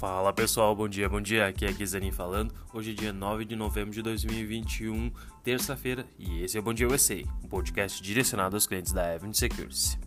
Fala pessoal, bom dia, bom dia. Aqui é Guizani falando. Hoje é dia 9 de novembro de 2021, terça-feira, e esse é o Bom Dia USA, um podcast direcionado aos clientes da Avenue Securities.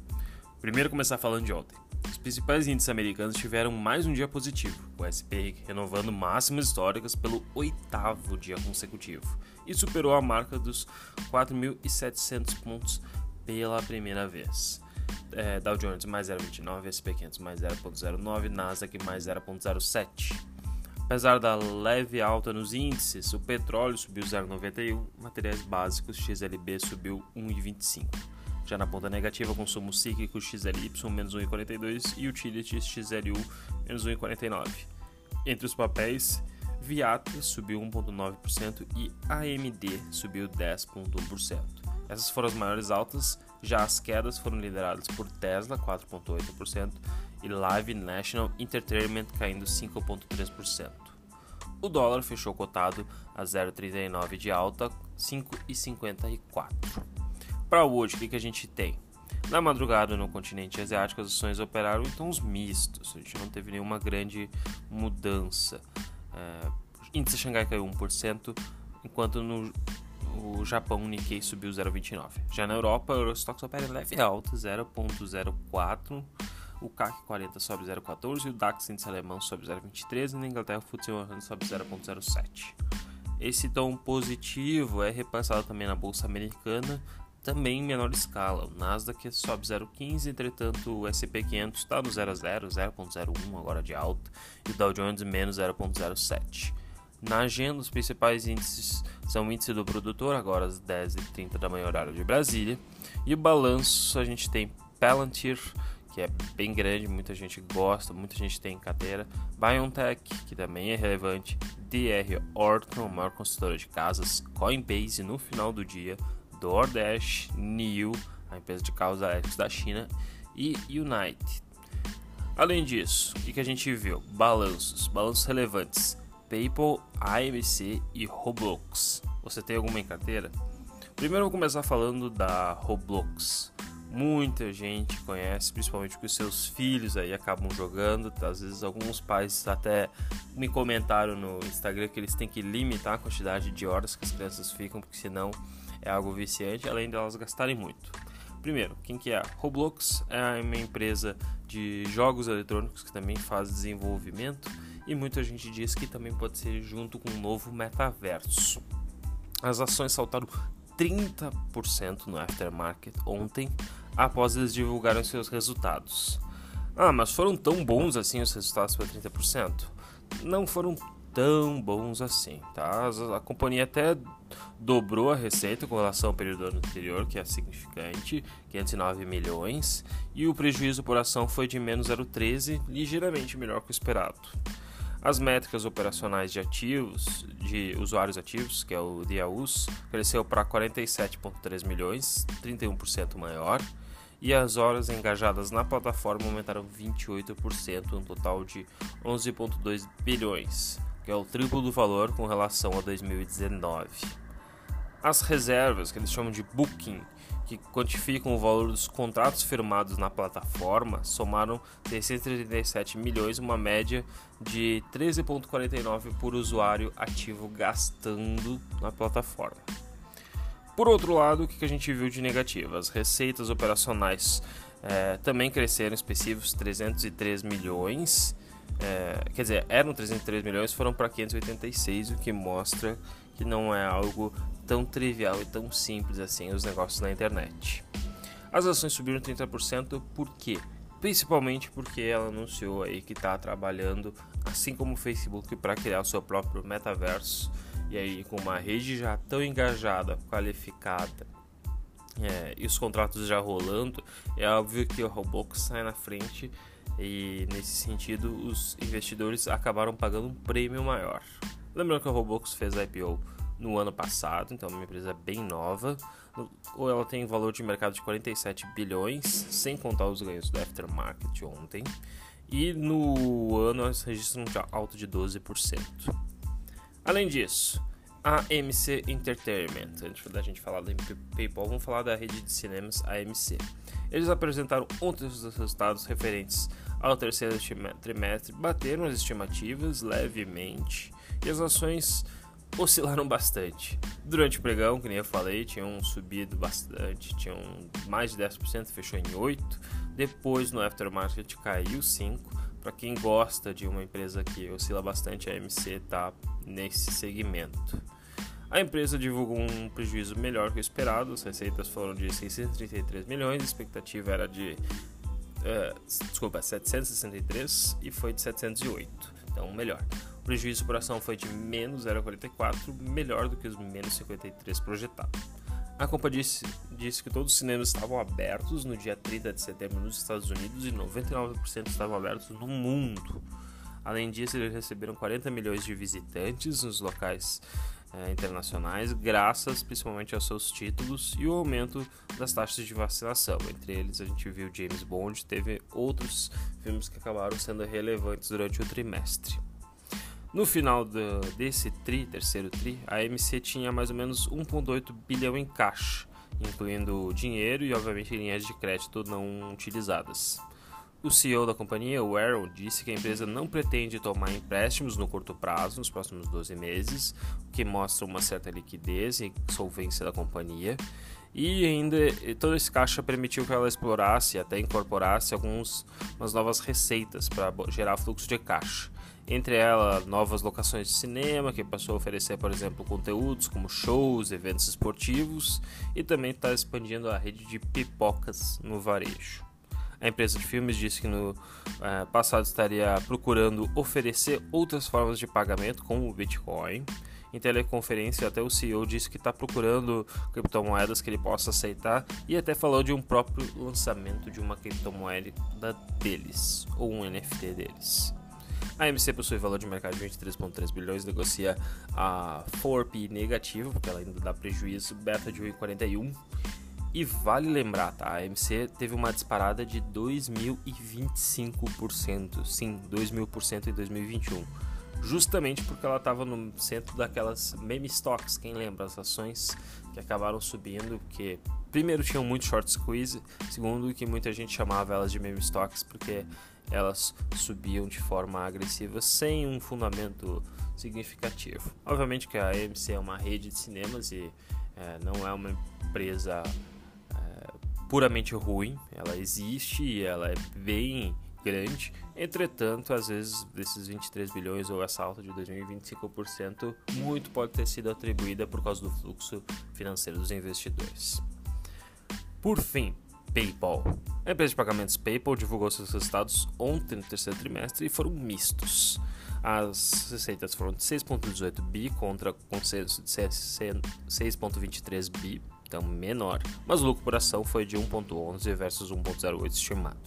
Primeiro começar falando de ontem. Os principais índices americanos tiveram mais um dia positivo, o SP renovando máximas históricas pelo oitavo dia consecutivo e superou a marca dos 4.700 pontos pela primeira vez é, Dow Jones mais 0,29, S&P 500 mais 0,09, Nasdaq mais 0,07. Apesar da leve alta nos índices, o petróleo subiu 0,91, materiais básicos XLB subiu 1,25. Já na ponta negativa, consumo cíclico XLY menos 1,42 e utilities XLU menos 1,49. Entre os papéis, Viat subiu 1,9% e AMD subiu 10,1%. Essas foram as maiores altas já as quedas foram lideradas por Tesla, 4,8%, e Live National Entertainment, caindo 5,3%. O dólar fechou cotado a 0,39 de alta, 5,54. Para hoje, o que, que a gente tem? Na madrugada no continente asiático, as ações operaram em tons mistos, a gente não teve nenhuma grande mudança. É, índice Xangai caiu 1%, enquanto no o Japão Nikkei subiu 0,29. Já na Europa, o Eurostox opera leve alta, 0,04. O CAC 40 sobe 0,14 e o DAX índice alemão sobe 0,23 e na Inglaterra o FTSE 100 sobe 0,07. Esse tom positivo é repassado também na bolsa americana, também em menor escala. O Nasdaq sobe 0,15, entretanto o S&P 500 está no 0,0, 0,01 agora de alta, e o Dow Jones menos 0,07. Na agenda, os principais índices são o índice do produtor, agora às 10h30 da manhã horário de Brasília. E o balanço, a gente tem Palantir, que é bem grande, muita gente gosta, muita gente tem em carteira. BioNTech, que também é relevante. DR Orton, maior construtora de casas. Coinbase, no final do dia. DoorDash, NIO, a empresa de carros elétricos da China. E United. Além disso, o que a gente viu? Balanços, balanços relevantes. PayPal, AMC e Roblox. Você tem alguma em carteira? Primeiro eu vou começar falando da Roblox. Muita gente conhece, principalmente porque seus filhos aí acabam jogando. Às vezes alguns pais até me comentaram no Instagram que eles têm que limitar a quantidade de horas que as crianças ficam, porque senão é algo viciante, além de elas gastarem muito. Primeiro, quem que é? Roblox é uma empresa de jogos eletrônicos que também faz desenvolvimento e muita gente diz que também pode ser junto com um novo metaverso. As ações saltaram 30% no aftermarket ontem após eles divulgarem seus resultados. Ah, mas foram tão bons assim os resultados para 30%? Não foram tão bons assim, tá? A companhia até dobrou a receita com relação ao período anterior, que é significante, 509 milhões, e o prejuízo por ação foi de menos 0,13, ligeiramente melhor que o esperado. As métricas operacionais de ativos, de usuários ativos, que é o DAUs, cresceu para 47,3 milhões, 31% maior, e as horas engajadas na plataforma aumentaram 28%, um total de 11,2 bilhões, que é o triplo do valor com relação a 2019. As reservas, que eles chamam de booking, que quantificam o valor dos contratos firmados na plataforma, somaram 637 milhões, uma média de 13,49 por usuário ativo gastando na plataforma. Por outro lado, o que a gente viu de negativo? As receitas operacionais é, também cresceram expressivos 303 milhões, é, quer dizer, eram 303 milhões, foram para 586, o que mostra que não é algo tão trivial e tão simples assim os negócios na internet. As ações subiram 30%, por quê? Principalmente porque ela anunciou aí que está trabalhando, assim como o Facebook, para criar o seu próprio metaverso. E aí, com uma rede já tão engajada, qualificada é, e os contratos já rolando, é óbvio que o Roblox sai na frente e nesse sentido os investidores acabaram pagando um prêmio maior. Lembrando que a Roblox fez IPO no ano passado, então é uma empresa bem nova. Ou ela tem valor de mercado de 47 bilhões, sem contar os ganhos do aftermarket ontem. E no ano elas registram um alto de 12%. Além disso, AMC Entertainment. Antes da gente falar da PayPal, vamos falar da rede de cinemas AMC. Eles apresentaram ontem os resultados referentes ao terceiro trimestre, bateram as estimativas levemente e as ações oscilaram bastante. Durante o pregão, que nem eu falei, tinham subido bastante, tinham mais de 10%, fechou em 8%. Depois no aftermarket caiu 5%. Para quem gosta de uma empresa que oscila bastante, a AMC está nesse segmento. A empresa divulgou um prejuízo melhor que o esperado, as receitas foram de 633 milhões, a expectativa era de uh, desculpa, 763 e foi de 708, então melhor. O prejuízo por ação foi de menos 0,44, melhor do que os menos 53 projetados. A companhia disse, disse, que todos os cinemas estavam abertos no dia 30 de setembro nos Estados Unidos e 99% estavam abertos no mundo. Além disso, eles receberam 40 milhões de visitantes nos locais eh, internacionais, graças principalmente aos seus títulos e o aumento das taxas de vacinação. Entre eles, a gente viu James Bond, teve outros filmes que acabaram sendo relevantes durante o trimestre. No final desse tri, terceiro tri, a AMC tinha mais ou menos 1,8 bilhão em caixa, incluindo dinheiro e, obviamente, linhas de crédito não utilizadas. O CEO da companhia, o Aaron, disse que a empresa não pretende tomar empréstimos no curto prazo, nos próximos 12 meses, o que mostra uma certa liquidez e solvência da companhia. E ainda todo esse caixa permitiu que ela explorasse e até incorporasse algumas novas receitas para gerar fluxo de caixa entre elas novas locações de cinema, que passou a oferecer, por exemplo, conteúdos como shows, eventos esportivos e também está expandindo a rede de pipocas no varejo. A empresa de filmes disse que no é, passado estaria procurando oferecer outras formas de pagamento, como o Bitcoin. Em teleconferência, até o CEO disse que está procurando criptomoedas que ele possa aceitar e até falou de um próprio lançamento de uma criptomoeda deles, ou um NFT deles. A AMC possui valor de mercado de 23,3 bilhões, negocia a FORP negativo, porque ela ainda dá prejuízo, beta de 1,41. E vale lembrar, tá? A AMC teve uma disparada de 2.025%, sim, 2.000% em 2021 justamente porque ela estava no centro daquelas meme stocks, quem lembra, as ações que acabaram subindo, porque primeiro tinham muito short squeeze, segundo que muita gente chamava elas de meme stocks porque elas subiam de forma agressiva sem um fundamento significativo. Obviamente que a AMC é uma rede de cinemas e é, não é uma empresa é, puramente ruim, ela existe e ela é bem grande. Entretanto, às vezes desses 23 bilhões ou essa alta de 2025%, muito pode ter sido atribuída por causa do fluxo financeiro dos investidores. Por fim, PayPal. A empresa de pagamentos PayPal divulgou seus resultados ontem no terceiro trimestre e foram mistos. As receitas foram de 6,18 bi contra consenso de 6,23 bi, então menor, mas o lucro por ação foi de 1,11 versus 1,08 estimado.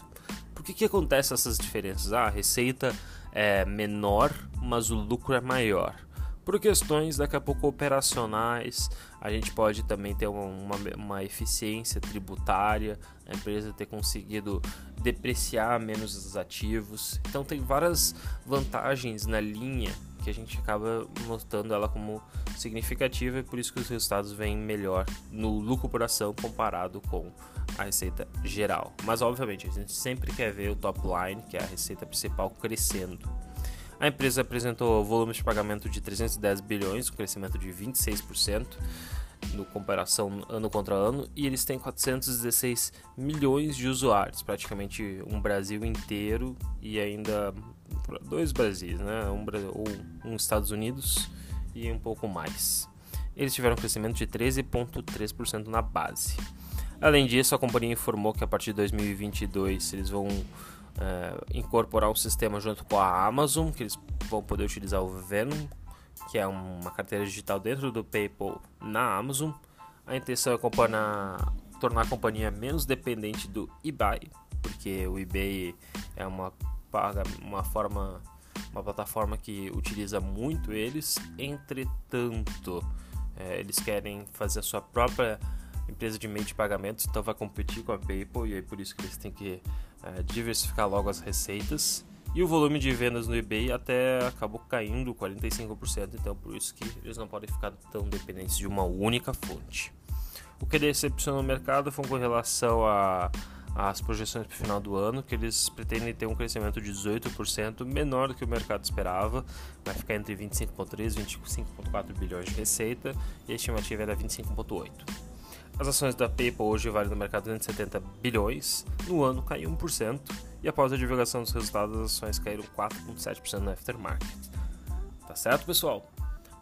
Por que, que essas diferenças? Ah, a receita é menor, mas o lucro é maior por questões daqui a pouco operacionais, a gente pode também ter uma, uma, uma, eficiência tributária, a empresa ter conseguido depreciar menos os ativos. Então tem várias vantagens na linha que a gente acaba notando ela como significativa e por isso que os resultados vêm melhor no lucro por ação comparado com a receita geral. Mas obviamente a gente sempre quer ver o top line, que é a receita principal, crescendo. A empresa apresentou volumes de pagamento de 310 bilhões, um crescimento de 26% no comparação ano contra ano, e eles têm 416 milhões de usuários, praticamente um Brasil inteiro e ainda dois Brasis, né? Um ou um Estados Unidos e um pouco mais. Eles tiveram um crescimento de 13,3% na base. Além disso, a companhia informou que a partir de 2022 eles vão é, incorporar um sistema junto com a Amazon, que eles vão poder utilizar o Venom, que é uma carteira digital dentro do PayPal na Amazon. A intenção é comparar, tornar a companhia menos dependente do eBay, porque o eBay é uma, uma forma uma plataforma que utiliza muito eles, entretanto, é, eles querem fazer a sua própria empresa de meio de pagamentos, então vai competir com a PayPal e é por isso que eles têm que diversificar logo as receitas. E o volume de vendas no eBay até acabou caindo 45%, então por isso que eles não podem ficar tão dependentes de uma única fonte. O que decepcionou o mercado foi com relação às projeções para o final do ano, que eles pretendem ter um crescimento de 18%, menor do que o mercado esperava, vai ficar entre 25,3 e 25,4 bilhões de receita, e a estimativa era 25,8. As ações da PayPal hoje valem no mercado 270 bilhões, no ano caiu 1%, e após a divulgação dos resultados, as ações caíram 4,7% no aftermarket. Tá certo, pessoal?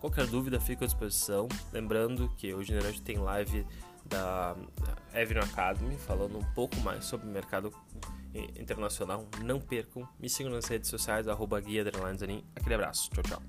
Qualquer dúvida, fico à disposição. Lembrando que hoje de noite tem live da Avenue Academy falando um pouco mais sobre o mercado internacional. Não percam, me sigam nas redes sociais, arroba guia Aquele abraço, tchau, tchau.